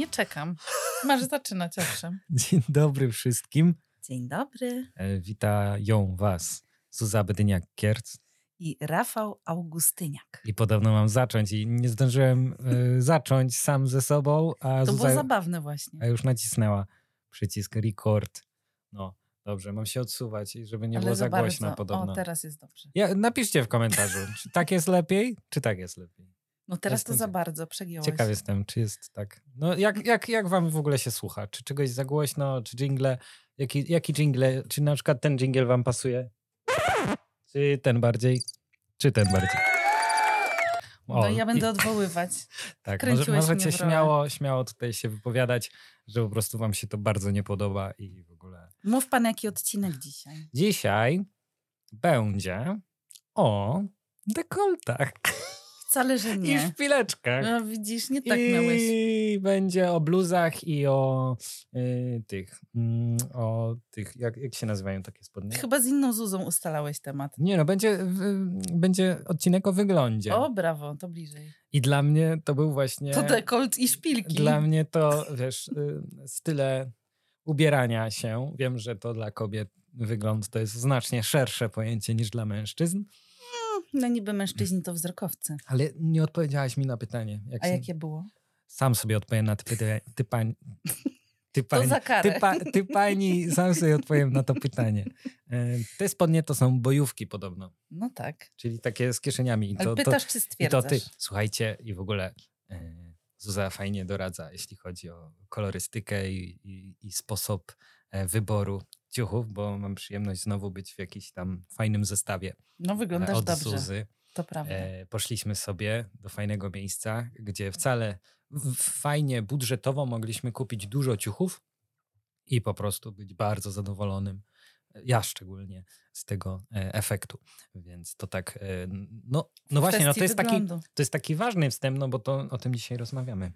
Nie czekam. Masz zaczynać, owszem. Dzień dobry wszystkim. Dzień dobry. E, Witają Was Zuza Bedyniak-Kierc. I Rafał Augustyniak. I podobno mam zacząć i nie zdążyłem e, zacząć sam ze sobą, a To Zuza było zabawne właśnie. a już nacisnęła przycisk record. No, dobrze, mam się odsuwać, i żeby nie Ale było za bardzo. głośno podobno. O, teraz jest dobrze. Ja, napiszcie w komentarzu, czy tak jest lepiej, czy tak jest lepiej. No teraz Jestem to za bardzo, przegiąłeś. Ciekaw jestem, czy jest tak. No, jak, jak, jak wam w ogóle się słucha? Czy czegoś za głośno, czy jingle? Jaki, jaki jingle? Czy na przykład ten jingle wam pasuje? Czy ten bardziej? Czy ten bardziej? O, No ja będę i- odwoływać. tak, może, możecie śmiało, śmiało tutaj się wypowiadać, że po prostu wam się to bardzo nie podoba i w ogóle. Mów pan, jaki odcinek dzisiaj. Dzisiaj będzie o dekoltach Wcale, że i nie. szpileczkach. No widzisz, nie tak I miałeś. będzie o bluzach i o y, tych, mm, o tych, jak, jak się nazywają takie spodnie? Chyba z inną Zuzą ustalałeś temat. Nie no, będzie, w- będzie odcinek o wyglądzie. O, brawo, to bliżej. I dla mnie to był właśnie, To dekolt i szpilki. dla mnie to, wiesz, y, style ubierania się. Wiem, że to dla kobiet wygląd to jest znacznie szersze pojęcie niż dla mężczyzn, No niby mężczyźni to wzrokowcy. ale nie odpowiedziałaś mi na pytanie. Jak A się- jakie było? Sam sobie odpowiem na te pytania. Ty, pań, ty, To karę. ty, pa, ty pani, sam sobie odpowiem na to pytanie. E, Te spodnie to są bojówki podobno, No tak. czyli takie z kieszeniami. I Ale to, to, pytasz, czy I to stwierdzasz? ty, słuchajcie, i w ogóle e, Zuza fajnie doradza, jeśli chodzi o kolorystykę i, i, i sposób e, wyboru ciuchów, bo mam przyjemność znowu być w jakimś tam fajnym zestawie No e, wyglądasz od dobrze, Zuzy. to prawda. E, poszliśmy sobie do fajnego miejsca, gdzie wcale fajnie budżetowo mogliśmy kupić dużo ciuchów i po prostu być bardzo zadowolonym. Ja szczególnie z tego e, efektu. Więc to tak, e, no, no właśnie, no to jest, taki, wyglądu. to jest taki ważny wstęp, no bo to o tym dzisiaj rozmawiamy.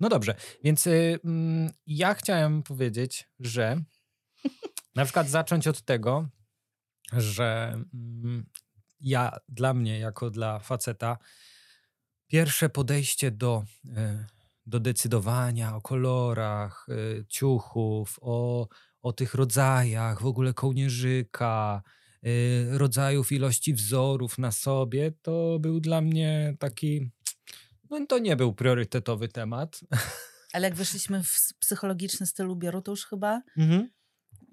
No dobrze, więc y, mm, ja chciałem powiedzieć, że na przykład zacząć od tego, że mm, ja, dla mnie, jako dla faceta, pierwsze podejście do, y, do decydowania o kolorach y, ciuchów, o, o tych rodzajach, w ogóle kołnierzyka, y, rodzajów ilości wzorów na sobie, to był dla mnie taki. No to nie był priorytetowy temat. Ale jak weszliśmy w psychologiczny styl ubioru, to już chyba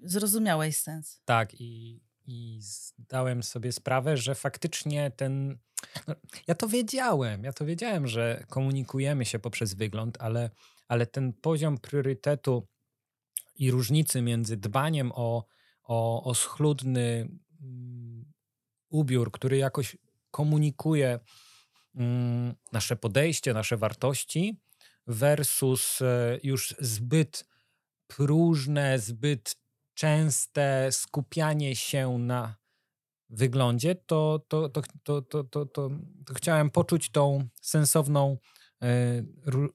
zrozumiałeś sens. Tak, i, i zdałem sobie sprawę, że faktycznie ten. No, ja to wiedziałem, ja to wiedziałem, że komunikujemy się poprzez wygląd, ale, ale ten poziom priorytetu i różnicy między dbaniem o, o, o schludny mm, ubiór, który jakoś komunikuje mm, nasze podejście, nasze wartości, versus e, już zbyt próżne, zbyt częste skupianie się na wyglądzie, to, to, to, to, to, to, to chciałem poczuć tą sensowną e,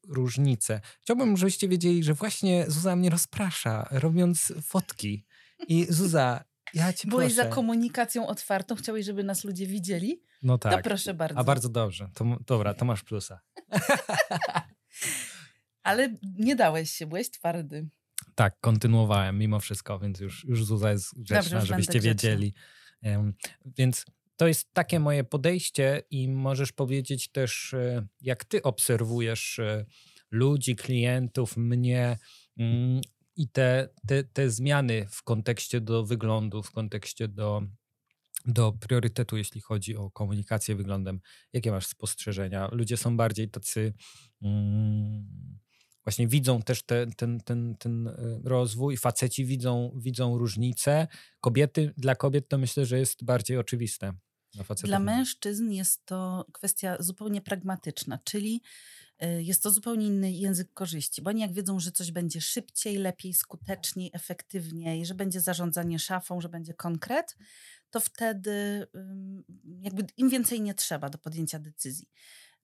różnicę. Chciałbym, żebyście wiedzieli, że właśnie Zuza mnie rozprasza, robiąc fotki. I Zuza, ja cię Byłeś proszę. za komunikacją otwartą, chciałeś, żeby nas ludzie widzieli? No tak. To proszę bardzo. A bardzo dobrze. To, dobra, to masz plusa. Ale nie dałeś się, byłeś twardy. Tak, kontynuowałem mimo wszystko, więc już, już Zuza jest grzeczna, już żebyście wiedzieli. Em, Więc to jest takie moje podejście i możesz powiedzieć też, e, jak ty obserwujesz e, ludzi, klientów, mnie mm, i te, te, te zmiany w kontekście do wyglądu, w kontekście do, do priorytetu, jeśli chodzi o komunikację wyglądem. Jakie masz spostrzeżenia? Ludzie są bardziej tacy... Mm, właśnie widzą też te, ten, ten, ten e, rozwój, faceci widzą, widzą różnice. Kobiety, dla kobiet to myślę, że jest bardziej oczywiste. Dla, mężczyzn jest to kwestia zupełnie pragmatyczna, czyli y, jest to zupełnie inny język korzyści, bo oni jak wiedzą, że coś będzie szybciej, lepiej, skuteczniej, efektywniej, że będzie zarządzanie szafą, że będzie konkret, to wtedy jakby im więcej nie trzeba do podjęcia decyzji.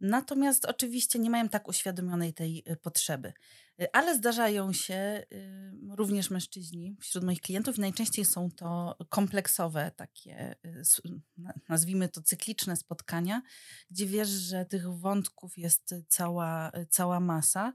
Natomiast oczywiście nie mają tak uświadomionej tej y, potrzeby. Y, ale zdarzają się y, również mężczyźni wśród moich klientów. Najczęściej są to kompleksowe, takie, y, nazwijmy to cykliczne spotkania, gdzie wiesz, że tych wątków jest cała, cała masa.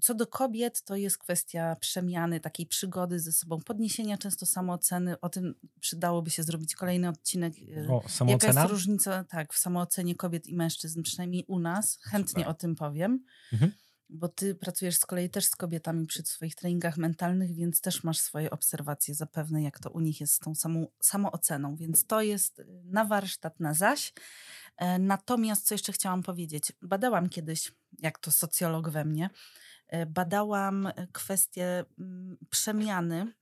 Co do kobiet, to jest kwestia przemiany, takiej przygody ze sobą, podniesienia często samooceny. O tym przydałoby się zrobić kolejny odcinek. O, Jaka jest różnica tak, w samoocenie kobiet i mężczyzn, przynajmniej u nas. Chętnie Super. o tym powiem. Mhm bo ty pracujesz z kolei też z kobietami przy swoich treningach mentalnych, więc też masz swoje obserwacje zapewne, jak to u nich jest z tą samą samooceną, więc to jest y, na warsztat na zaś. E, natomiast co jeszcze chciałam powiedzieć, badałam kiedyś, jak to socjolog we mnie, e, badałam kwestię mm, przemiany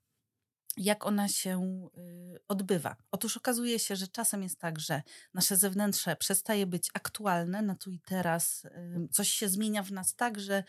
jak ona się y, odbywa. Otóż okazuje się, że czasem jest tak, że nasze zewnętrzne przestaje być aktualne na tu i teraz, coś się zmienia w nas tak, że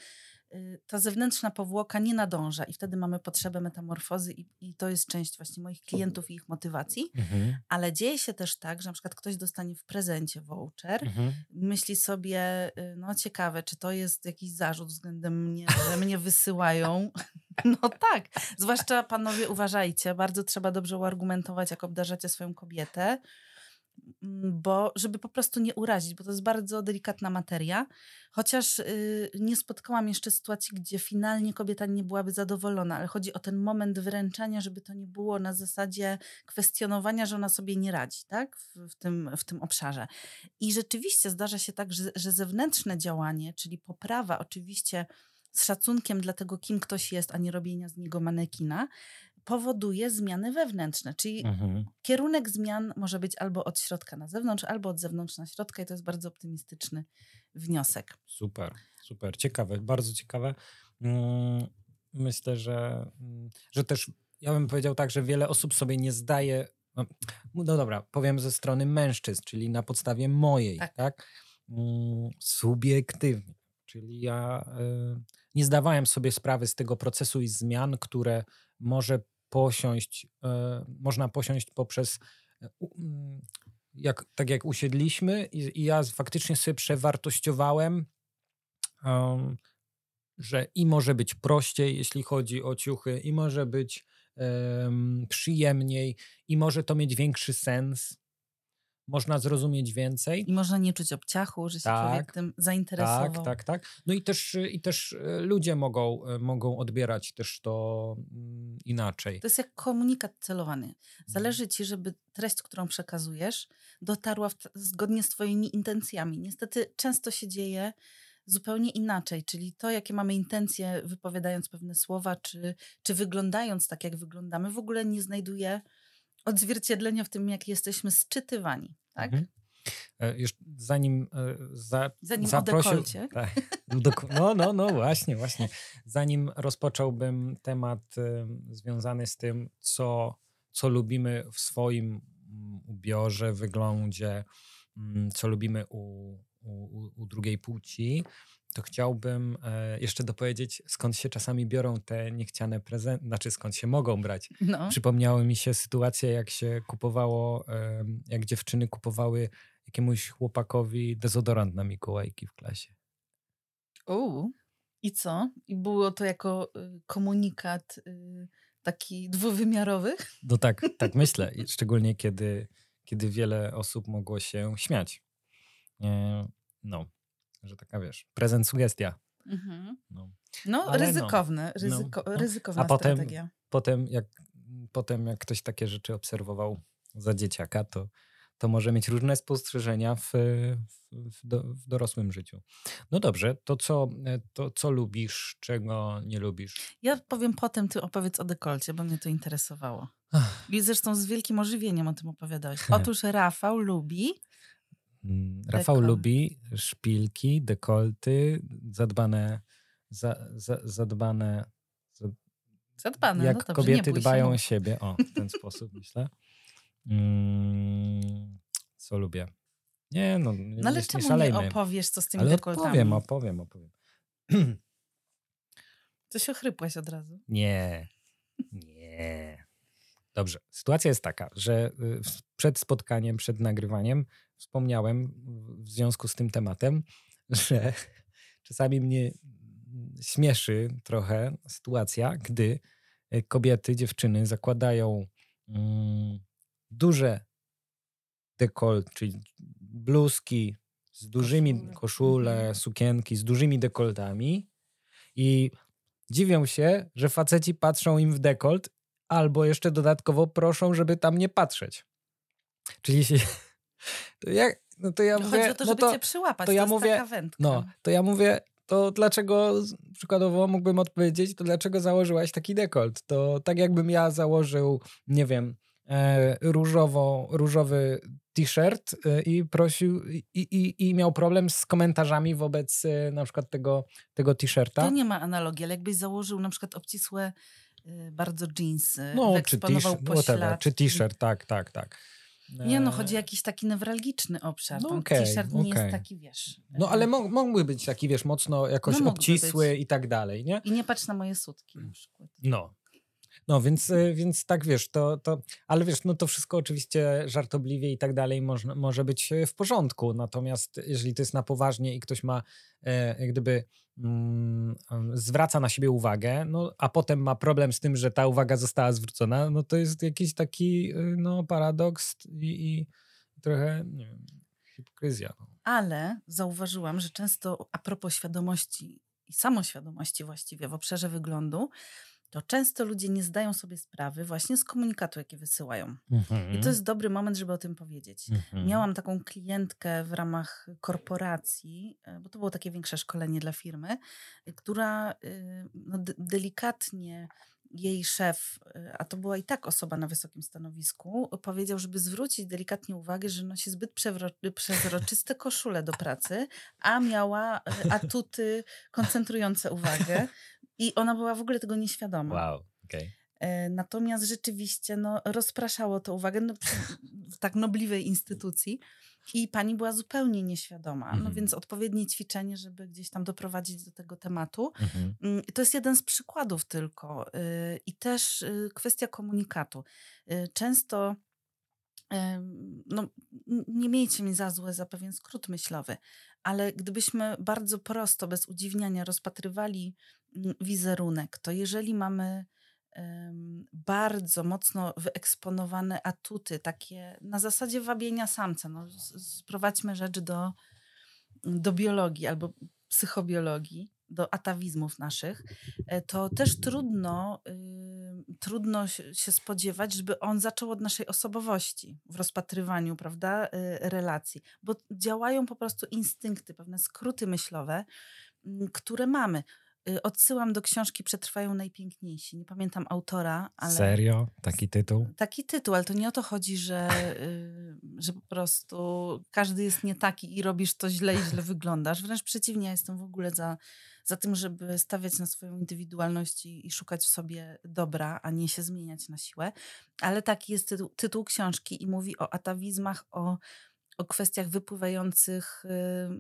ta zewnętrzna powłoka nie nadąża i wtedy mamy potrzebę metamorfozy i, i to jest część właśnie moich klientów i ich motywacji. Mhm. Ale dzieje się też tak, że na przykład ktoś dostanie w prezencie voucher, mhm. myśli sobie, y, no ciekawe, czy to jest jakiś zarzut względem mnie, że mnie wysyłają No tak, zwłaszcza panowie uważajcie, bardzo trzeba dobrze uargumentować, jak obdarzacie swoją kobietę, bo żeby po prostu nie urazić, bo to jest bardzo delikatna materia. Chociaż yy, nie spotkałam jeszcze sytuacji, gdzie finalnie kobieta nie byłaby zadowolona, ale chodzi o ten moment wręczania, żeby to nie było na zasadzie kwestionowania, że ona sobie nie radzi, tak? W, w tym, w tym obszarze. I rzeczywiście zdarza się tak, że, że zewnętrzne działanie, czyli poprawa oczywiście z szacunkiem dla tego, kim ktoś jest, a nie robienia z niego manekina, powoduje zmiany wewnętrzne. Czyli mhm. kierunek zmian może być albo od środka na zewnątrz, albo od zewnątrz na środka, i to jest bardzo optymistyczny wniosek. Super, super, ciekawe, bardzo ciekawe. Mm, myślę, że, mm, że też ja bym powiedział tak, że wiele osób sobie nie zdaje. No, no dobra, powiem ze strony mężczyzn, czyli na podstawie mojej, tak? tak? Mm, subiektywnie. Czyli ja y, nie zdawałem sobie sprawy z tego procesu i zmian, które może posiąść, e, można posiąść poprzez e, mm, jak, tak jak usiedliśmy i, i ja faktycznie sobie przewartościowałem, że i może być prościej, jeśli chodzi o ciuchy, i może być przyjemniej, i może to mieć większy sens można zrozumieć więcej. I można nie czuć obciachu, że się tak, człowiek tym zainteresował. Tak, tak, tak. No i też, i też e, ludzie mogą, e, mogą odbierać też to mm, inaczej. To jest jak komunikat celowany. Mhm. Zależy ci, żeby treść, którą przekazujesz, dotarła w, zgodnie z twoimi intencjami. Niestety często się dzieje zupełnie inaczej, czyli to, jakie mamy intencje wypowiadając pewne słowa, czy, czy wyglądając tak, jak wyglądamy, w ogóle nie znajduje odzwierciedlenia w tym, jak jesteśmy sczytywani. Tak? Mhm. E, już zanim, e, za, zanim zaprosił, tak, no, no, no, właśnie, właśnie. Zanim rozpocząłbym temat y, związany z tym, co, co lubimy w swoim mm, ubiorze, wyglądzie, y, co lubimy u, u, u drugiej płci, to chciałbym e, jeszcze dopowiedzieć, skąd się czasami biorą te niechciane prezenty, znaczy skąd się mogą brać. No. Przypomniały mi się sytuacje, jak się kupowało, jak dziewczyny kupowały jakiemuś chłopakowi dezodorant na Mikołajki w klasie. Uuu, i co? I było to jako y, komunikat y, taki dwuwymiarowy? No tak, tak myślę. Szczególnie kiedy, kiedy wiele osób mogło się śmiać. E, no, że taka wiesz, prezent sugestia. Mhm. No, no ryzykowne, no, ryzyko, no, ryzykowna A potem, strategia. Potem jak, potem jak ktoś takie rzeczy obserwował za dzieciaka, to, to może mieć różne spostrzeżenia w, w, do, w, dorosłym życiu. No dobrze, to co, to co lubisz, czego nie lubisz? Ja powiem potem, ty opowiedz o dekolcie, bo mnie to interesowało. I zresztą z wielkim ożywieniem o tym opowiadałeś. Otóż Rafał lubi Rafał Dekol. lubi szpilki, dekolty, zadbane, za, za, zadbane, zadbane. Jak no dobrze, kobiety dbają o siebie. O, w ten sposób myślę. Mm, co lubię? Nie, no, no ale czemu nie, nie opowiesz, co z tymi ale dekoltami? opowiem, opowiem, opowiem. Coś ochrypłeś od razu. Nie, nie. Dobrze, sytuacja jest taka, że y, przed spotkaniem, przed nagrywaniem wspomniałem w związku z tym tematem, że czasami mnie śmieszy trochę sytuacja, gdy e, kobiety, dziewczyny zakładają mm, duże dekolt, czyli bluzki z dużymi koszule, koszule mhm. sukienki z dużymi dekoltami i dziwią się, że faceci patrzą im w dekolt albo jeszcze dodatkowo proszą, żeby tam nie patrzeć. Czyli się, to ja, no to ja no mówię, Chodzi o to, żeby no to, cię przyłapać, to, ja mówię, No, to ja mówię, to dlaczego, przykładowo mógłbym odpowiedzieć, to dlaczego założyłaś taki dekolt? To tak jakbym ja założył, nie wiem, e, różowo, różowy t-shirt e, i prosił i, i, i miał problem z komentarzami wobec e, na przykład tego, tego t-shirta. To nie ma analogii, ale jakbyś założył na przykład obcisłe y, bardzo jeansy, no, czy t-shirt, czy t-shirt, tak, tak, tak. Nie, no chodzi o jakiś taki newralgiczny obszar. No, okay, t-shirt nie jest taki, wiesz... No ale mógłby być taki, wiesz, mocno jakoś no, obcisły i tak dalej, nie? I nie patrz na moje sutki na przykład. No, no, więc, e, więc tak wiesz, to, to, ale wiesz, no to wszystko oczywiście żartobliwie i tak dalej może, może być e, w porządku. Natomiast jeżeli to jest na poważnie i ktoś ma e, gdyby mm, zwraca na siebie uwagę, no, a potem ma problem z tym, że ta uwaga została zwrócona, no to jest jakiś taki e, no, paradoks i, i trochę, nie wiem, hipokryzja. No. Ale zauważyłam, że często a propos świadomości i samoświadomości właściwie w obszarze wyglądu, to często ludzie nie zdają sobie sprawy właśnie z komunikatu, jaki wysyłają. Mhm. I to jest dobry moment, żeby o tym powiedzieć. Mhm. Miałam taką klientkę w ramach korporacji, e, bo to było takie większe szkolenie dla firmy, e, która e, no, delikatnie jej szef, a to była i tak osoba na wysokim stanowisku, powiedział, żeby zwrócić delikatnie uwagę, że nosi zbyt przezroczyste koszule do pracy, a miała atuty koncentrujące uwagę. I ona była w ogóle tego nieświadoma. Wow, okay. E, natomiast rzeczywiście no, rozpraszało to uwagę no, w tak nobliwej instytucji i pani była zupełnie nieświadoma. No mhm. więc odpowiednie ćwiczenie, żeby gdzieś tam doprowadzić do tego tematu. Mhm. Mm, to jest jeden z przykładów tylko. Y, I też y, kwestia komunikatu. Y, często no, nie miejcie mi za złe za pewien skrót myślowy, ale gdybyśmy bardzo prosto, bez udziwniania rozpatrywali wizerunek, to jeżeli mamy bardzo mocno wyeksponowane atuty, takie na zasadzie wabienia samca, no, sprowadźmy rzecz do, do biologii albo psychobiologii, do atawizmów naszych, e, to też trudno, y, trudno się spodziewać, żeby on zaczął od naszej osobowości w rozpatrywaniu prawda, y, relacji, bo działają po prostu instynkty, pewne skróty myślowe, które mamy. Y, odsyłam do książki Przetrwają najpiękniejsi. Nie pamiętam autora, ale. Serio? Taki tytuł? Taki tytuł, ale to nie o to chodzi, że, że po prostu każdy jest nie taki i robisz to źle i źle wyglądasz. Wręcz przeciwnie, ja jestem w ogóle za za tym, żeby stawiać na swoją indywidualność i, i szukać w sobie dobra, a nie się zmieniać na siłę. Ale taki jest tytuł, tytuł książki i mówi o atawizmach, o o kwestiach wypływających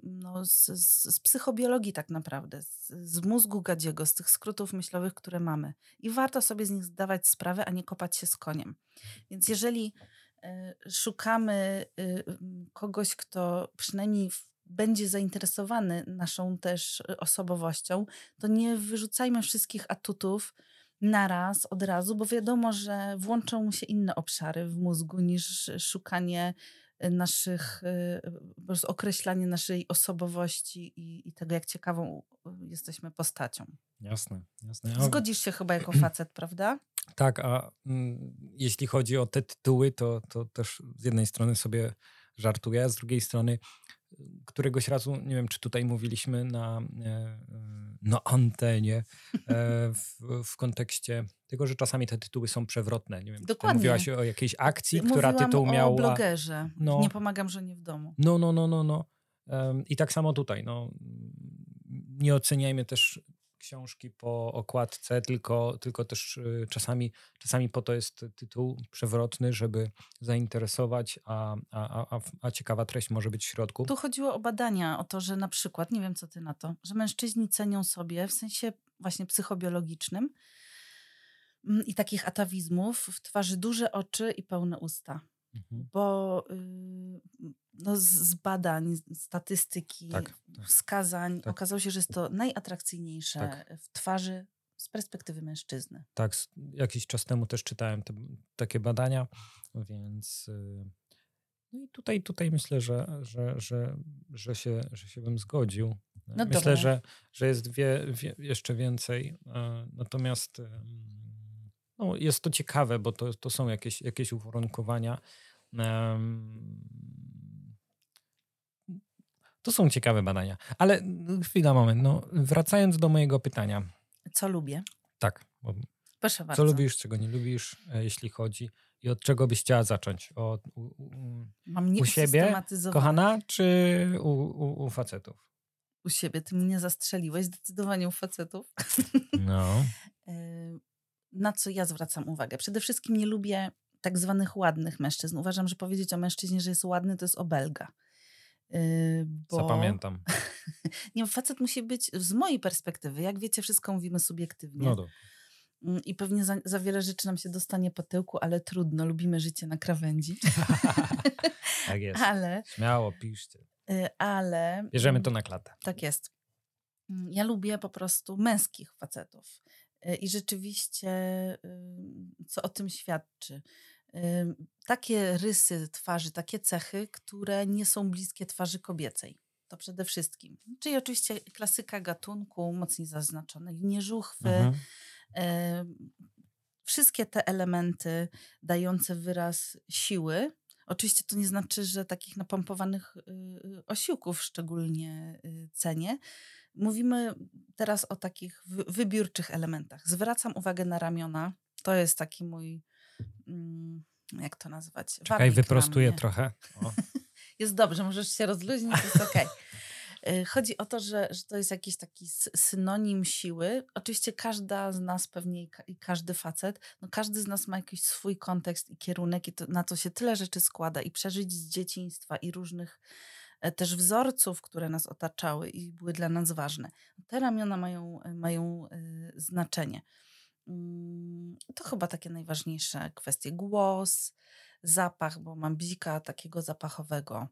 no, z, z, psychobiologii tak naprawdę, z, z, mózgu gadziego, z tych skrótów myślowych, które mamy. I warto sobie z nich zdawać sprawę, a nie kopać się z koniem. Więc jeżeli y, szukamy y, kogoś, kto przynajmniej będzie zainteresowany naszą też e, osobowością, to nie wyrzucajmy wszystkich atutów naraz, od razu, bo wiadomo, że włączą się inne obszary w mózgu niż szukanie e, naszych, e, po prostu określanie naszej osobowości i, i tego, jak ciekawą jesteśmy postacią. Jasne, jasne. Zgodzisz się chyba jako facet, prawda? Tak, a mm, jeśli chodzi o te tytuły, to, to też z jednej strony sobie żartuję, a z drugiej strony któregoś razu, nie wiem, czy tutaj mówiliśmy na, e, e, na antenie e, w, w kontekście tego, że czasami te tytuły są przewrotne. Nie wiem, Dokładnie. Mówiłaś o jakiejś akcji, Mówiłam która tytuł miał. o blogerze. No, nie pomagam żonie w domu. No, no, no, no, no. I tak samo tutaj. No, nie oceniajmy też książki po okładce, tylko, tylko też y, czasami, czasami po to jest tytuł przewrotny, żeby zainteresować, a, a, a, a ciekawa treść może być w środku. Tu chodziło o badania, o to, że na przykład, nie wiem co ty na to, że mężczyźni cenią sobie w sensie właśnie psychobiologicznym mm, i takich atawizmów w twarzy duże oczy i pełne usta. Mhm. bo y, no, z badań, statystyki, tak, tak. wskazań tak. okazało się, że jest to najatrakcyjniejsze tak. w twarzy z perspektywy mężczyzny. Tak, jakiś czas temu też czytałem te, takie badania, więc y, no i tutaj, tutaj myślę, że, że, że, że, się, że się bym zgodził. No myślę, że, że jest wie, wie, jeszcze więcej. E, natomiast no, jest to ciekawe, bo to, to są jakieś, jakieś uwarunkowania. To są ciekawe badania. Ale no, chwila, moment. No, wracając do mojego pytania. Co lubię? Tak. Proszę bardzo. Co lubisz, czego nie lubisz, e, jeśli chodzi i od czego byś chciała zacząć? Od, u, u, Mam u siebie, kochana, czy u, u, u facetów? U siebie. Ty mnie zastrzeliłeś zdecydowanie u facetów. No. Na co ja zwracam uwagę? Przede wszystkim nie lubię tak zwanych ładnych mężczyzn. Uważam, że powiedzieć o mężczyźnie, że jest ładny, to jest obelga. Yy, bo... Zapamiętam. nie, facet musi być z mojej perspektywy. Jak wiecie, wszystko mówimy subiektywnie. No mm, I pewnie za, za, wiele rzeczy nam się dostanie po tyłku, ale trudno, lubimy życie na krawędzi. tak jest. Ale, Śmiało, piszcie. Yy, ale. Bierzemy to na klatę. Tak jest. Mm, ja lubię po prostu męskich facetów. Yy, I rzeczywiście, co o tym świadczy? takie rysy twarzy, takie cechy, które nie są bliskie twarzy kobiecej. To przede wszystkim. Czyli oczywiście klasyka gatunku, mocniej zaznaczone linie żuchwy, mhm. wszystkie te elementy dające wyraz siły. Oczywiście to nie znaczy, że takich napompowanych y, y, osiłków szczególnie y, cenię. Mówimy teraz o takich wybiórczych elementach. Zwracam uwagę na ramiona. To jest taki mój Mm, jak to nazwać? Czekaj, wyprostuję trochę. jest dobrze, możesz się rozluźnić, jest okej. Okay. Chodzi o to, że, że to jest jakiś taki synonim siły. Oczywiście każda z nas pewnie i każdy facet, no każdy z nas ma jakiś swój kontekst i kierunek i to, na to się tyle rzeczy składa i przeżyć z dzieciństwa i różnych też wzorców, które nas otaczały i były dla nas ważne. Te ramiona mają, mają y, znaczenie. Mm, to chyba takie najważniejsze kwestie. Głos, zapach, bo mam bzika takiego zapachowego.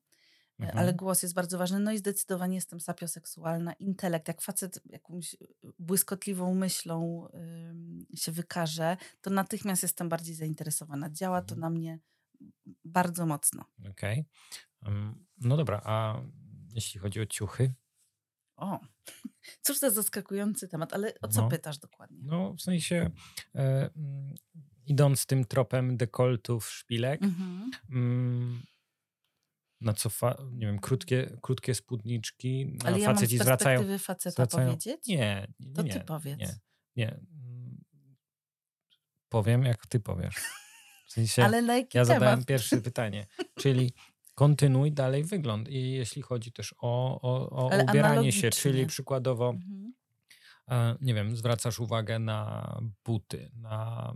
E, mhm. Ale głos jest bardzo ważny. No i zdecydowanie jestem sapioseksualna. Intelekt, jak facet jakąś błyskotliwą myślą się wykaże, to natychmiast jestem bardziej zainteresowana. Działa to mhm. na mnie bardzo mocno. Okej. Okay. No dobra, a jeśli chodzi o ciuchy? O, cóż to zaskakujący temat, ale o co no, pytasz dokładnie? No, w sensie e, mm, idąc tym tropem dekoltów, szpilek, mhm. mm, na co, fa- nie wiem, krótkie, krótkie spódniczki, ale ja faceci mam z zwracają... faceta zwracają, powiedzieć? Nie, nie, To nie, ty powiedz. Nie, nie. Powiem, jak ty powiesz. W sensie, ale na jaki ja temat? zadałem pierwsze pytanie, czyli kontynuuj dalej wygląd. I jeśli chodzi też o, o, o ubieranie się, czyli przykładowo, mhm. e, nie wiem, zwracasz uwagę na buty, na,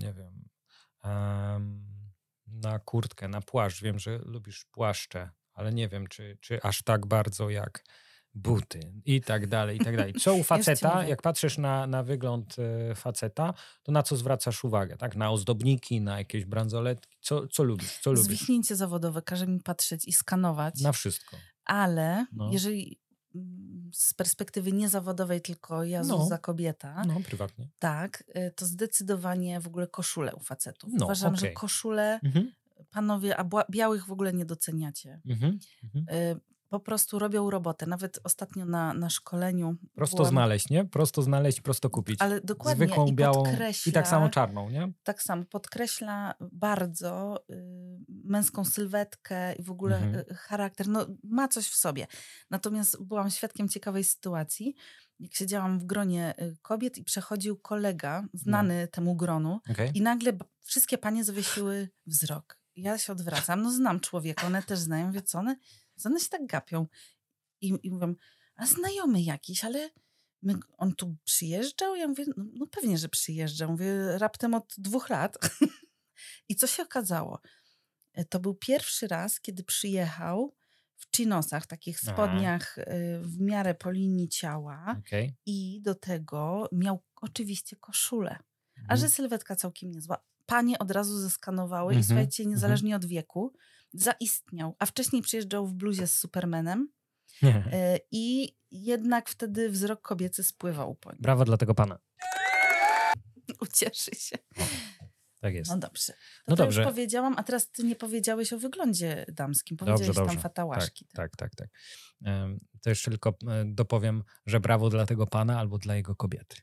nie wiem, na kurtkę, na płaszcz. Wiem, że lubisz płaszcze, ale nie wiem, czy, czy aż tak bardzo jak buty i tak dalej, i tak dalej. Co u faceta, jak patrzysz na, na wygląd e, faceta, to na co zwracasz uwagę, tak? Na ozdobniki, na jakieś bransoletki, co, co lubisz? Co lubisz? Zwichnięcie zawodowe każe mi patrzeć i skanować. Na wszystko. Ale no. jeżeli mm, z perspektywy niezawodowej, tylko ja no. za kobieta. No, prywatnie. Tak, e, to zdecydowanie w ogóle koszule u facetów. No, Uważam, okay. że koszule, mhm. panowie, a białych w ogóle nie doceniacie. Mhm. Mhm. Po prostu robią robotę. Nawet ostatnio na, na szkoleniu. Prosto byłam... znaleźć, nie? Prosto znaleźć, prosto kupić. Ale dokładnie. Zwykłą, i białą i tak samo czarną, nie? Tak samo. Podkreśla bardzo y, męską sylwetkę i w ogóle mhm. y, charakter. No, ma coś w sobie. Natomiast byłam świadkiem ciekawej sytuacji, jak siedziałam w gronie y, kobiet i przechodził kolega, znany no. temu gronu, okay. i nagle wszystkie panie zawiesiły wzrok. Ja się odwracam, no znam człowieka, one też znają, wie co one one się tak gapią. I, i mówią, a znajomy jakiś, ale my, on tu przyjeżdżał? Ja mówię, no, no pewnie, że przyjeżdżał. Mówię, raptem od dwóch lat. I co się okazało? E, to był pierwszy raz, kiedy przyjechał w chinosach, takich spodniach Aha. w miarę po linii ciała i do tego miał oczywiście koszulę. A że mhm. sylwetka całkiem niezła, panie od razu zeskanowały i Mhm, słuchajcie, mhm. niezależnie od wieku, zaistniał. A wcześniej przyjeżdżał w bluzie z Supermanem Nie. e, i jednak wtedy wzrok kobiecy spływał po nim. Brawo dla tego pana. Ucieszy się. Tak jest. No dobrze. To, No to dobrze. już powiedziałam, a teraz ty nie powiedziałeś o wyglądzie damskim. Powiedziałeś Dobrze, tam dobrze. fatałaszki. Tak, tak, tak. tak. Em, To jeszcze tylko dopowiem, że brawo dla tego pana albo dla jego kobiety.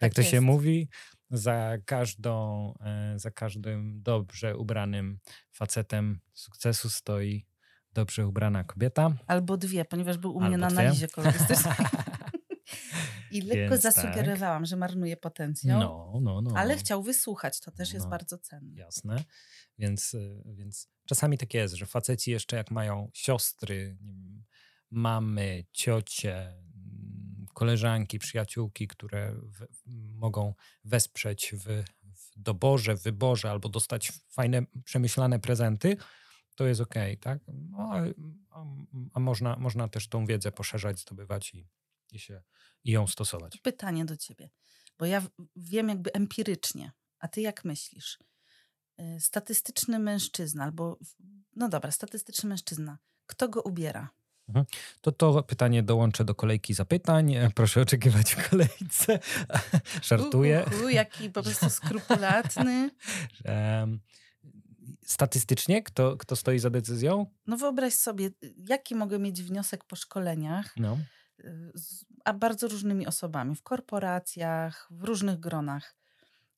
Jak to się jest. mówi, za każdą, e, za każdym dobrze ubranym facetem sukcesu stoi dobrze ubrana kobieta. Albo dwie, ponieważ był u mnie Albo na dwie. analizie kolorystycznej. I lekko Więc tak. zasugerowałam, że marnuje potencjał, No, no, no. ale chciał wysłuchać. To też jest No. bardzo cenne. Jasne. Więc, y, więc czasami tak jest, że faceci jeszcze jak mają siostry, mamy, ciocie, koleżanki, przyjaciółki, które w, mogą wesprzeć w, w doborze, w wyborze albo dostać fajne, przemyślane prezenty, to jest okej, tak? No, a, a, można, można też tą wiedzę poszerzać, zdobywać i, i, się, i ją stosować. Pytanie do ciebie, bo ja wiem jakby empirycznie, a ty jak myślisz? Y, Statystyczny mężczyzna albo, no dobra, statystyczny mężczyzna, kto go ubiera? To to pytanie dołączę do kolejki zapytań. Proszę oczekiwać w kolejce. Żartuję. U, u, u, jaki po prostu skrupulatny. Statystycznie, kto, kto stoi za decyzją? No wyobraź sobie, jaki mogę mieć wniosek po szkoleniach, No. y, z a bardzo różnymi osobami, w korporacjach, w różnych gronach.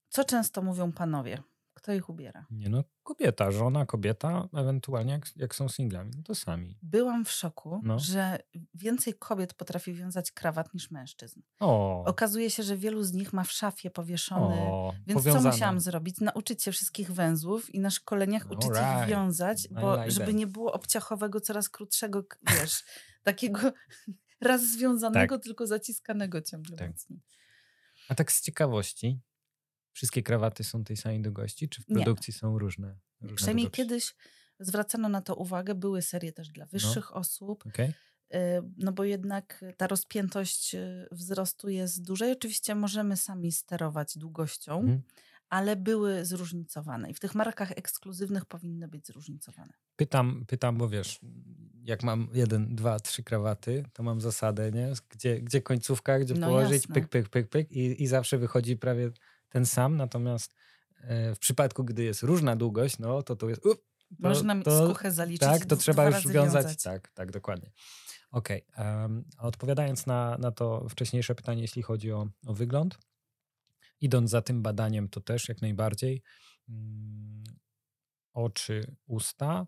Co często mówią panowie? Kto ich ubiera? Nie no, kobieta, żona, kobieta, ewentualnie jak, jak są singlami, no to sami. Byłam w szoku, No. że więcej kobiet potrafi wiązać krawat niż mężczyzn. O, Okazuje się, że wielu z nich ma w szafie powieszony. o Więc co powiązane. musiałam zrobić? Nauczyć się wszystkich węzłów i na szkoleniach uczyć Alright. ich wiązać, bo like żeby that. nie było obciachowego, coraz krótszego, wiesz, takiego raz związanego, tylko zaciskanego ciągle Tak. mocniej. A tak z ciekawości, wszystkie krawaty są tej samej długości, czy w Nie. produkcji są różne? różne Przynajmniej długości? kiedyś zwracano na to uwagę, były serie też dla wyższych osób, Okej. y, no bo jednak ta rozpiętość y, wzrostu jest duża i oczywiście możemy sami sterować długością, Mhm. ale były zróżnicowane i w tych markach ekskluzywnych powinny być zróżnicowane. Pytam, pytam, bo wiesz, jak mam jeden, dwa, trzy krawaty, to mam zasadę, nie? Gdzie, gdzie końcówka, gdzie No położyć, jasne. pyk, pyk, pyk, pyk i, i zawsze wychodzi prawie ten sam, natomiast e, w przypadku, gdy jest różna długość, no to to jest... Up, to, Można to, skuchę zaliczyć. Tak, to trzeba już razy wiązać. Tak, tak, dokładnie. Okej. em, a odpowiadając na, na to wcześniejsze pytanie, jeśli chodzi o, o wygląd, idąc za tym badaniem, to też jak najbardziej mm, oczy, usta.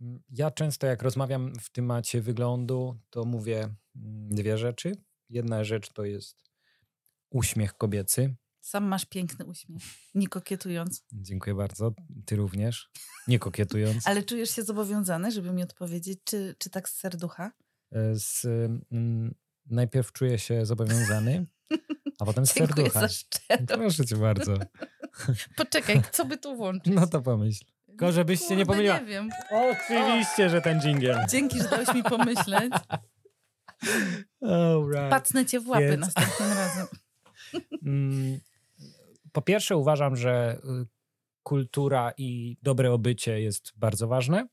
Mm, Ja często, jak rozmawiam w temacie wyglądu, to mówię mm, dwie rzeczy. Jedna rzecz to jest uśmiech kobiecy. Sam masz piękny uśmiech, nie kokietując. Dziękuję bardzo. Ty również. Nie kokietując. Ale czujesz się zobowiązany, żeby mi odpowiedzieć, czy, czy tak z serducha? E, Z, mm, najpierw czuję się zobowiązany, a potem z Dziękuję serducha. za szczerość. Proszę cię bardzo. Poczekaj, co by tu włączyć? No to pomyśl. Tylko żebyś się nie pomyliła. nie wiem. Oczywiście, że ten dżingiel. Dzięki, że dałeś mi pomyśleć. Alright. Pacnę cię w łapy Więc- następnym razem. Mm, Po pierwsze uważam, że y, kultura i dobre obycie jest bardzo ważne,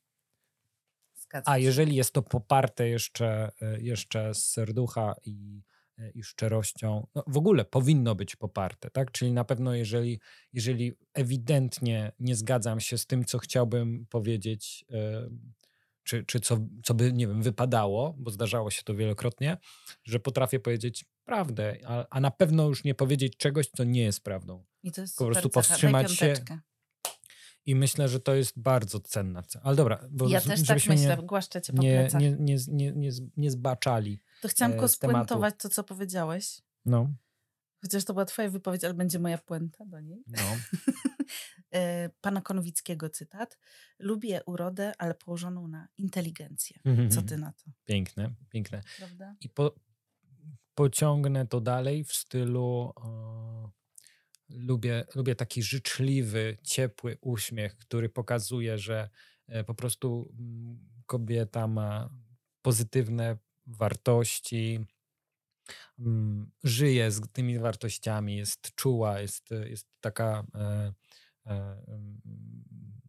a jeżeli jest to poparte jeszcze, y, jeszcze z serducha i, y, i szczerością, no w ogóle powinno być poparte, tak? Czyli na pewno jeżeli, jeżeli ewidentnie nie zgadzam się z tym, co chciałbym powiedzieć, czy, czy co, co by, nie wiem, wypadało, bo zdarzało się to wielokrotnie, że potrafię powiedzieć prawdę, a, a na pewno już nie powiedzieć czegoś, co nie jest prawdą. I to jest po prostu powstrzymać się. I myślę, że to jest bardzo cenna. Ale dobra, bo Ja też tak myślę, nie, głaszczę cię po nie, nie, nie, nie, nie, nie zbaczali. To chciałam e, spuentować to, co powiedziałeś. No, Chociaż to była twoja wypowiedź, ale będzie moja puenta do niej. no. E, Pana Konwickiego cytat. Lubię urodę, ale położoną na inteligencję. Co ty na to, Piękne, piękne. prawda? I po, pociągnę to dalej w stylu. Lubię, lubię taki życzliwy, ciepły uśmiech, który pokazuje, że e, po prostu mm, kobieta ma pozytywne wartości, mm, żyje z tymi wartościami, jest czuła, jest, jest taka e, e,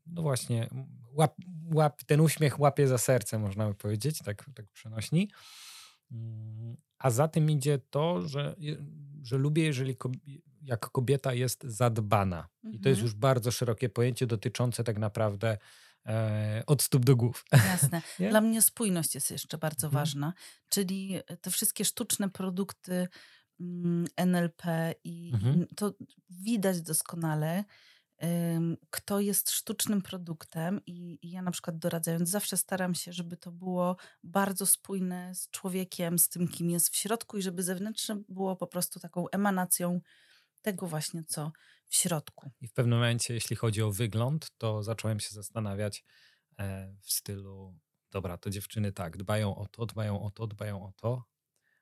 no właśnie, łap, łap, ten uśmiech łapie za serce, można by powiedzieć, tak, tak przenośni. A za tym idzie to, że, że lubię, jeżeli jak kobieta jest zadbana. Mhm. I to jest mhm. już bardzo szerokie pojęcie dotyczące tak naprawdę e, od stóp do głów. Jasne. Dla mnie spójność jest jeszcze bardzo mhm. ważna, czyli te wszystkie sztuczne produkty mm, NLP i mhm. to widać doskonale, kto jest sztucznym produktem i, ja na przykład doradzając zawsze staram się, żeby to było bardzo spójne z człowiekiem, z tym, kim jest w środku i żeby zewnętrzne było po prostu taką emanacją tego właśnie, co w środku. I w pewnym momencie, jeśli chodzi o wygląd, to zacząłem się zastanawiać e, w stylu, dobra, to dziewczyny tak, dbają o to, dbają o to, dbają o to,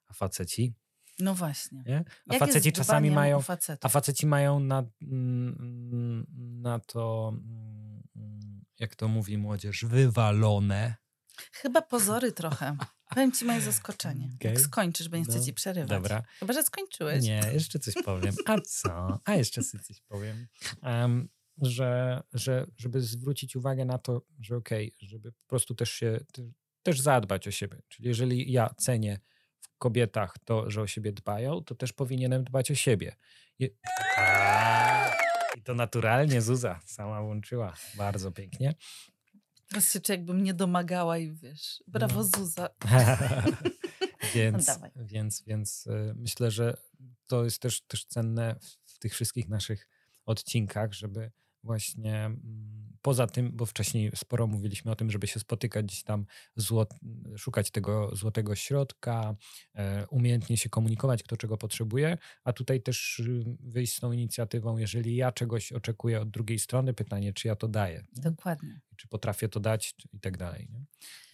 a faceci no właśnie. Nie? A Jak faceci czasami mają. A faceci mają na, mm, na to, mm, jak to mówi młodzież, wywalone. Chyba pozory trochę. Powiem ci moje zaskoczenie. Okay. Jak skończysz, bo nie chcę no, ci przerywać. Dobra. Chyba, że skończyłeś. Nie, jeszcze coś powiem. A co? A jeszcze coś powiem. Um, że, że żeby zwrócić uwagę na to, że okej, okay, żeby po prostu też się, też zadbać o siebie. Czyli jeżeli ja cenię kobietach to, że o siebie dbają, to też powinienem dbać o siebie. I, I to naturalnie Zuza sama włączyła. Bardzo pięknie. Teraz się jakbym nie domagała i wiesz, brawo no. Zuza. więc, no więc, więc y, myślę, że to jest też, też cenne w tych wszystkich naszych odcinkach, żeby właśnie mm, poza tym, bo wcześniej sporo mówiliśmy o tym, żeby się spotykać gdzieś tam, złot, szukać tego złotego środka, e, umiejętnie się komunikować, kto czego potrzebuje, a tutaj też wyjść z tą inicjatywą, jeżeli ja czegoś oczekuję od drugiej strony, pytanie, czy ja to daję. Nie? Dokładnie. Czy potrafię to dać i tak dalej. Nie?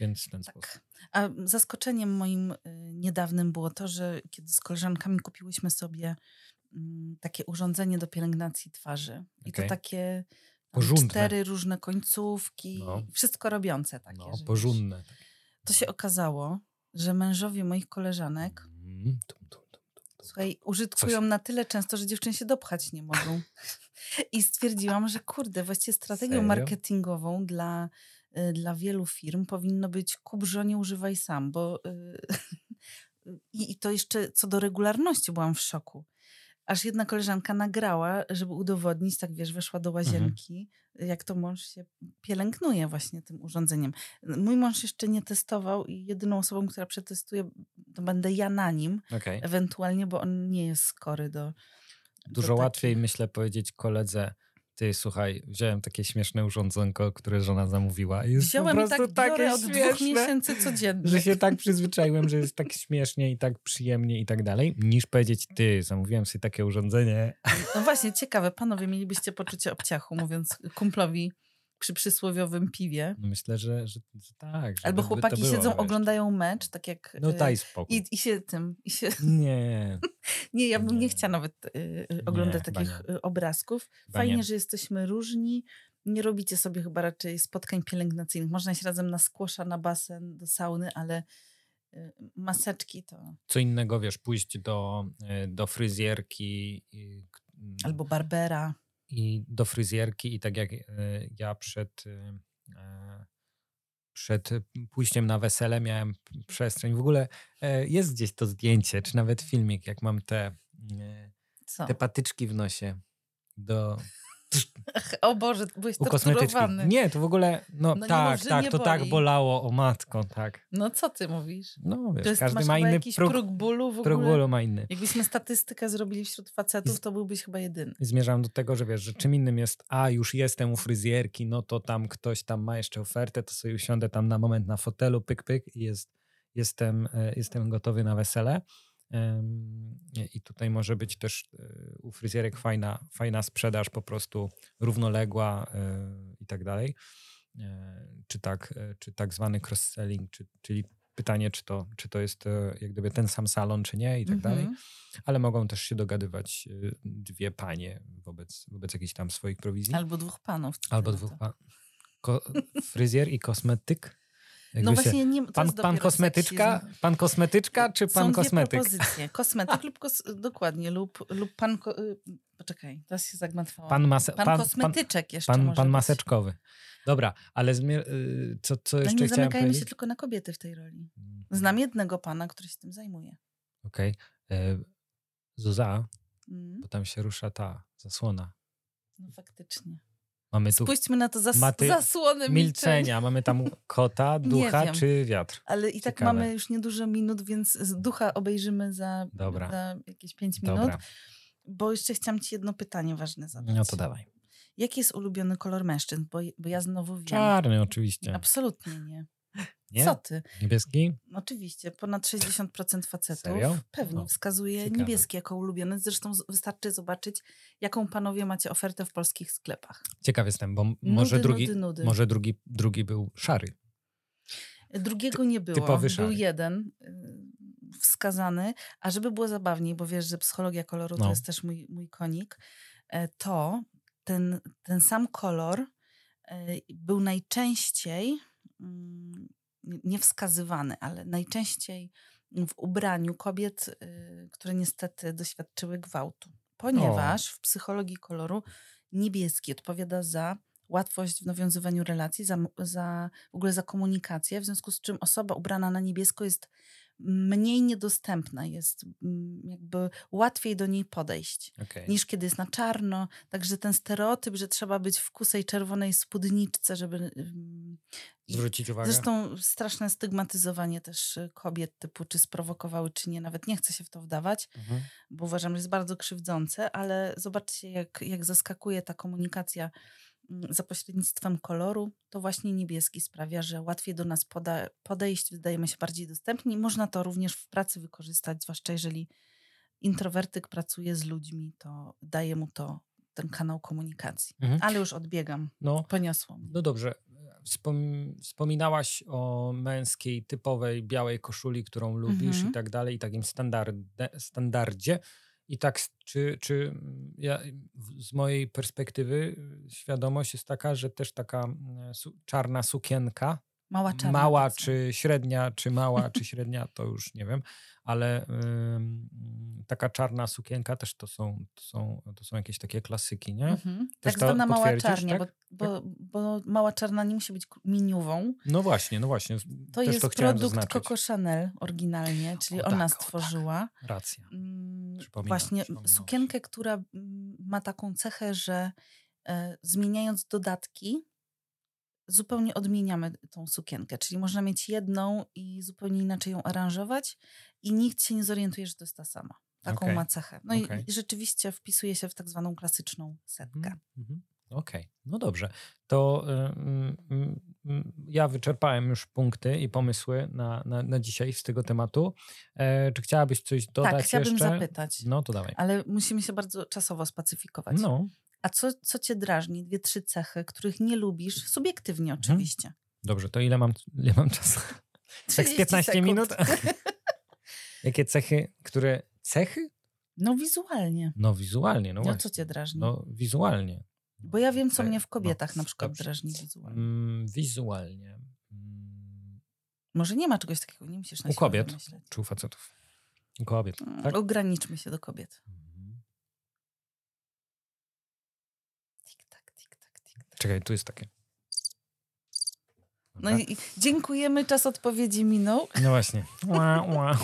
Więc w ten tak. sposób. A zaskoczeniem moim y, niedawnym było to, że kiedy z koleżankami kupiłyśmy sobie takie urządzenie do pielęgnacji twarzy. I okay. to takie Porządne. cztery różne końcówki, no. wszystko robiące takie. No. To się okazało, że mężowie moich koleżanek mm, tum, tum, tum, słuchaj, użytkują na tyle często, że dziewczyny się dopchać nie mogą. I stwierdziłam, że kurde, właściwie strategią Serio? marketingową dla, y, dla wielu firm powinno być kup żonie, używaj sam, bo y, i, i to jeszcze co do regularności byłam w szoku aż jedna koleżanka nagrała, żeby udowodnić, tak wiesz, weszła do mhm. łazienki, mhm. jak to mąż się pielęgnuje właśnie tym urządzeniem. Mój mąż jeszcze nie testował i jedyną osobą, która przetestuje, to będę ja na nim, okay. ewentualnie, bo on nie jest skory do... Dużo do łatwiej, myślę, powiedzieć koledze, ty słuchaj, wziąłem takie śmieszne urządzonko, które żona zamówiła. Jest Wziąłem po prostu i tak takie od śmieszne, dwóch miesięcy codziennie. Że się tak przyzwyczaiłem, że jest tak śmiesznie i tak przyjemnie i tak dalej, niż powiedzieć, ty, zamówiłem sobie takie urządzenie. No właśnie, ciekawe, panowie, mielibyście poczucie obciachu, mówiąc kumplowi, przy przysłowiowym piwie. No myślę, że, że, że tak. Że Albo chłopaki siedzą, wiesz. oglądają mecz, tak jak... No daj spokój. I, i się tym... I się... Nie. nie, ja bym nie, nie chciała nawet y, oglądać nie, takich nie. Y, obrazków. Fajnie, że jesteśmy różni. Nie robicie sobie chyba raczej spotkań pielęgnacyjnych. Można iść razem na skłosza, na basen, do sauny, ale y, maseczki to... Co innego, wiesz, pójść do, y, do fryzjerki... Albo barbera i do fryzjerki i tak jak e, ja przed, e, e, przed pójściem na wesele miałem przestrzeń. W ogóle jest gdzieś to zdjęcie, czy nawet filmik, jak mam te, te patyczki w nosie do o Boże, byłeś torturowany. Nie, to w ogóle, no, no tak, tak, to tak bolało, o matko, tak. No co ty mówisz? No wiesz, to jest, każdy ma inny jakiś próg, próg bólu w ogóle. Próg bólu ma inny. Jakbyśmy statystykę zrobili wśród facetów, to byłbyś chyba jedyny. Zmierzam do tego, że wiesz, że czym innym jest, a już jestem u fryzjerki, no to tam ktoś tam ma jeszcze ofertę, to sobie usiądę tam na moment na fotelu, pyk, pyk i jest, jestem, e, jestem gotowy na wesele. I tutaj może być też e, u fryzjerek fajna, fajna sprzedaż, po prostu równoległa e, i tak dalej. E, czy tak, czy tak zwany cross-selling, czy, czyli pytanie, czy to, czy to jest jak gdyby ten sam salon, czy nie i tak dalej. Mhm. Ale mogą też się dogadywać dwie panie wobec, wobec jakichś tam swoich prowizji. Albo dwóch panów. Albo dwóch panów. Ko- fryzjer i kosmetyk? Jakby No właśnie, nie, to Pan, pan kosmetyczka? seksizm. Pan kosmetyczka czy pan Są dwie kosmetyk? propozycje. Kosmetyk lub kos... dokładnie, lub, lub pan... Ko... y, Poczekaj, teraz się zagmatwałam. Pan, mase, pan, pan, kosmetyczek jeszcze pan, pan maseczkowy. Dobra, ale zmier- y, co, co Ale jeszcze nie chciałem zamykajmy się tylko na kobiety w tej roli. Mhm. Znam jednego pana, który się tym zajmuje. Okej. E, Zuza, Mm. bo tam się rusza ta zasłona. No faktycznie. Mamy tu Spójrzmy na to zas... maty- zasłonę milczenia. milczenia. Mamy tam kota, ducha czy wiatr? Ale i tak Ciekawe. mamy już niedużo minut, więc ducha obejrzymy za, Dobra. za jakieś pięć minut. Dobra, Bo jeszcze chciałam ci jedno pytanie ważne zadać. no to dawaj. Jaki jest ulubiony kolor mężczyzn? Bo, bo ja znowu wiem. Czarny oczywiście. Absolutnie nie. Nie? Co ty? Niebieski? Oczywiście, ponad 60% facetów Serio? pewnie O, wskazuje ciekawe. niebieski jako ulubiony. Zresztą wystarczy zobaczyć, jaką panowie macie ofertę w polskich sklepach. Ciekaw jestem, bo m- może Nudy, drugi, nudy, nudy. może drugi, drugi był szary. Drugiego nie było. typowy Był szary. jeden y, wskazany. A żeby było zabawniej, bo wiesz, że psychologia koloru to No. jest też mój, mój konik, e, to ten, ten sam kolor e, był najczęściej nie wskazywany, ale najczęściej w ubraniu kobiet, y, które niestety doświadczyły gwałtu. Ponieważ w psychologii koloru niebieski odpowiada za łatwość w nawiązywaniu relacji, za, za w ogóle za komunikację, w związku z czym osoba ubrana na niebiesko jest mniej niedostępna, jest mm, jakby łatwiej do niej podejść Okej. niż kiedy jest na czarno. Także ten stereotyp, że trzeba być w kusej czerwonej spódniczce, żeby. Zwrócić uwagę. Zresztą straszne stygmatyzowanie też y, kobiet, typu czy sprowokowały, czy nie. Nawet nie chcę się w to wdawać, Mhm. bo uważam, że jest bardzo krzywdzące, ale zobaczcie, jak, jak zaskakuje ta komunikacja mm, za pośrednictwem koloru. To właśnie niebieski sprawia, że łatwiej do nas poda- podejść, wydajemy się bardziej dostępni. Można to również w pracy wykorzystać, zwłaszcza jeżeli introwertyk pracuje z ludźmi, to daje mu to ten kanał komunikacji. Mhm. Ale już odbiegam, No, poniosło mnie. no dobrze. Wspom- wspominałaś o męskiej, typowej białej koszuli, którą lubisz Mhm. i tak dalej, i takim standardzie, standardzie. I tak, czy, czy mm, ja, z mojej perspektywy y, świadomość jest taka, że też taka mm, su- czarna sukienka, Mała czarna. mała czy średnia, czy mała czy średnia, to już nie wiem, ale taka czarna sukienka też to są, to są, to są jakieś takie klasyki, nie? Mhm. Też Tak zwana mała czarnia, tak? bo, bo, bo mała czarna nie musi być miniową. No właśnie, no właśnie. To jest to produkt zaznaczyć. Coco Chanel oryginalnie, czyli O ona tak, tak. stworzyła. Racja. Mm, Przypominam, Właśnie sukienkę, która mm, ma taką cechę, że e, zmieniając dodatki, zupełnie odmieniamy tą sukienkę. Czyli można mieć jedną i zupełnie inaczej ją aranżować i nikt się nie zorientuje, że to jest ta sama. Taką Okej, ma cechę. No i- okej. i rzeczywiście wpisuje się w tak zwaną klasyczną setkę. Mhm, mhm. Okej, no dobrze. To y, mm, mm, mm, ja wyczerpałem już punkty i pomysły na, na, na dzisiaj z tego tematu. E, czy chciałabyś coś dodać tak, chciałabym jeszcze? zapytać. No to dawaj. Ale musimy się bardzo czasowo spacyfikować. No, A co, co cię drażni? Dwie, trzy cechy, których nie lubisz, subiektywnie Mhm. oczywiście. dobrze, to ile mam, ile mam czasu? Tak z 30 15 sekund. minut? Jakie cechy, które... Cechy? No wizualnie. No wizualnie, no No, właśnie. co cię drażni? No wizualnie. Bo ja wiem, co Te- mnie w kobietach no, na przykład dobrze. drażni wizualnie. Mm, wizualnie. Mm, Może nie ma czegoś takiego, nie musisz na U kobiet. czy u facetów? U kobiet, Mm, tak? Ograniczmy się do kobiet. Czekaj, tu jest takie. No i dziękujemy, czas odpowiedzi minął. No właśnie. Ła, ła.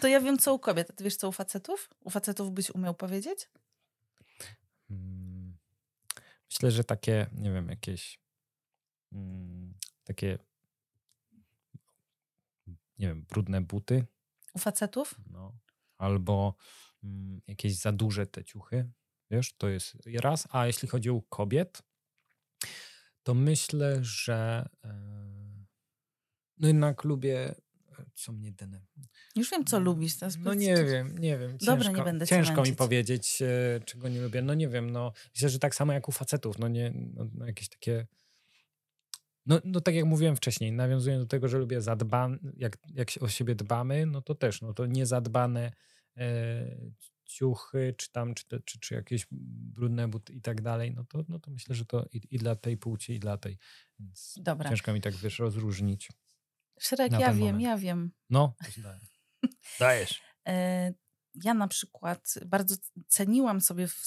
To ja wiem, co u kobiet. A ty wiesz, co u facetów? U facetów byś umiał powiedzieć? Mm, Myślę, że takie, nie wiem, jakieś mm, takie nie wiem, brudne buty, U facetów? no, albo mm, jakieś za duże te ciuchy, wiesz, to jest raz. A jeśli chodzi o kobiet, to myślę, że e, no jednak lubię, e, co mnie denerwuje. Już wiem, co lubisz. Teraz No nie co- wiem, nie wiem. Dobra, Ciężko, nie będę cię ciężko mi powiedzieć, e, czego nie lubię. No nie wiem, no myślę, że tak samo jak u facetów, no nie, no, no jakieś takie... No, no tak jak mówiłem wcześniej, nawiązując do tego, że lubię zadban, jak, jak się o siebie dbamy, no to też, no to niezadbane ciuchy, czy tam, czy, czy, czy jakieś brudne buty i tak dalej, no to, no to myślę, że to i, i dla tej płci, i dla tej. Więc Dobra. ciężko mi tak, wiesz, rozróżnić. Na ja wiem, moment. ja wiem. No, dajesz. E, Ja na przykład bardzo ceniłam sobie w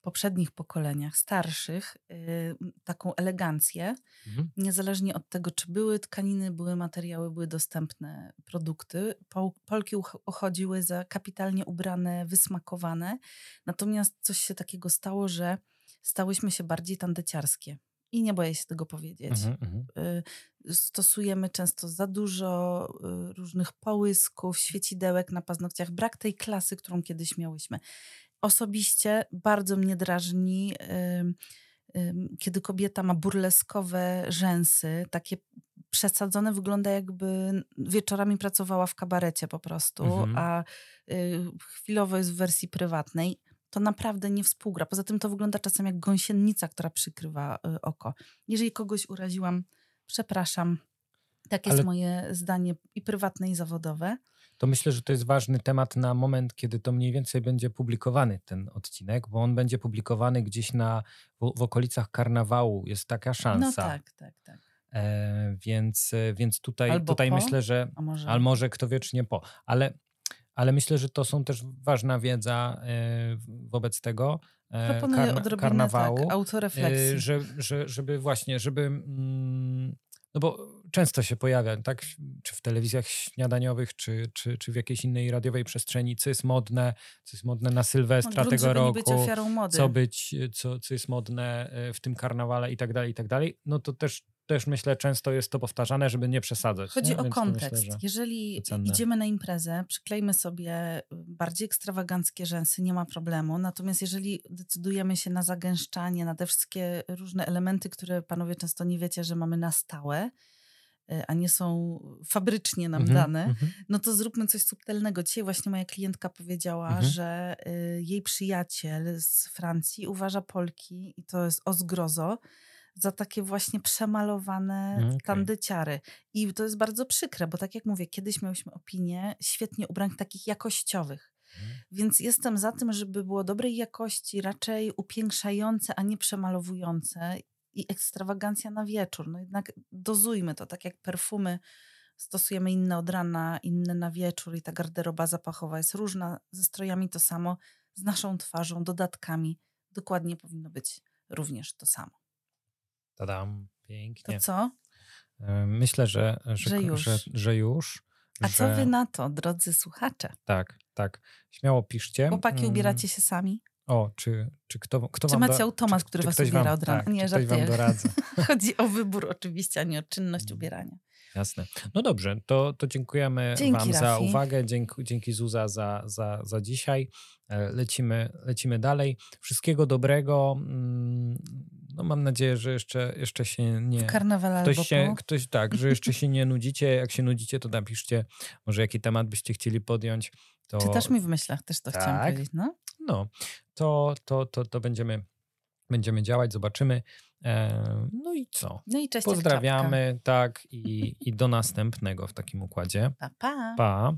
poprzednich pokoleniach, starszych, y, taką elegancję, Mhm. niezależnie od tego, czy były tkaniny, były materiały, były dostępne produkty. Pol- Polki uch- uchodziły za kapitalnie ubrane, wysmakowane. Natomiast coś się takiego stało, że stałyśmy się bardziej tandeciarskie. I nie boję się tego powiedzieć. Mhm, mhm. Y, stosujemy często za dużo y, różnych połysków, świecidełek na paznokciach. Brak tej klasy, którą kiedyś miałyśmy. Osobiście bardzo mnie drażni, kiedy kobieta ma burleskowe rzęsy, takie przesadzone, wygląda jakby wieczorami pracowała w kabarecie po prostu, Mhm. a y, chwilowo jest w wersji prywatnej. To naprawdę nie współgra. Poza tym to wygląda czasem jak gąsienica, która przykrywa y, oko. Jeżeli kogoś uraziłam, przepraszam. Tak jest Ale- moje zdanie i prywatne, i zawodowe. To myślę, że to jest ważny temat na moment, kiedy to mniej więcej będzie publikowany ten odcinek, bo on będzie publikowany gdzieś na, w, w okolicach karnawału. Jest taka No szansa. tak, tak, tak. E, więc, więc tutaj, Albo tutaj po. myślę, że. A może... Ale może kto wie, czy nie po. Ale, ale myślę, że to są też ważna wiedza e, wobec tego e, Proponuję karna- odrobinę karnawału. tak, autorefleksji. E, że, że, żeby właśnie, żeby. Mm, no bo często się pojawia, tak? Czy w telewizjach śniadaniowych, czy, czy, czy w jakiejś innej radiowej przestrzeni, co jest modne, co jest modne na Sylwestra grunt, tego roku być ofiarą mody. co być, co, co jest modne e, w tym karnawale i tak dalej, i tak dalej, no to też, też myślę, często jest to powtarzane, żeby nie przesadzać. Chodzi nie? o Więc kontekst. Myślę, że... Jeżeli idziemy na imprezę, przyklejmy sobie y, bardziej ekstrawaganckie rzęsy, nie ma problemu. Natomiast jeżeli decydujemy się na zagęszczanie, na te wszystkie różne elementy, które panowie często nie wiecie, że mamy na stałe, a nie są fabrycznie nam Mhm, dane, mhm. no to zróbmy coś subtelnego. Dzisiaj właśnie moja klientka powiedziała, Mhm. że y, jej przyjaciel z Francji uważa Polki, i to jest o zgrozo, za takie właśnie przemalowane Mm, okej. tandyciary. I to jest bardzo przykre, bo tak jak mówię, kiedyś miałyśmy opinię świetnie ubranych, takich jakościowych. Więc jestem za tym, żeby było dobrej jakości, raczej upiększające, a nie przemalowujące i ekstrawagancja na wieczór. No jednak dozujmy to, tak jak perfumy stosujemy inne od rana, inne na wieczór i ta garderoba zapachowa jest różna. Ze strojami to samo, z naszą twarzą, dodatkami. Dokładnie powinno być również to samo. Tadam, To pięknie. co? E, Myślę, że, że, Że już. Że, że już. A co wy na to, drodzy słuchacze? Tak, tak. Śmiało piszcie. Chłopaki, Mm, ubieracie się sami? O, czy, czy kto, kto Czy macie automat, czy, który czy was ubiera wam, od rana? Tak, Nie, czy żartuję. Chodzi o wybór oczywiście, a nie o czynność Mm. ubierania. Jasne. No dobrze, to, to dziękujemy Dzięki, Wam za Rafi. uwagę. Dzięki, dzięki Zuza za, za, za dzisiaj. E, Lecimy, lecimy dalej. Wszystkiego dobrego. Mm, No mam nadzieję, że jeszcze, jeszcze się nie. W karnawale Ktoś się, ktoś tak, że jeszcze się nie nudzicie. Jak się nudzicie, to napiszcie, może jaki temat byście chcieli podjąć. To, Czytasz mi w myślach, też to chciałam Tak. powiedzieć. No. No, to, to, to, to będziemy, będziemy działać, zobaczymy. E, No i co? no i cześć. Pozdrawiamy, tak, i, i do następnego w takim układzie. Pa, pa. Pa.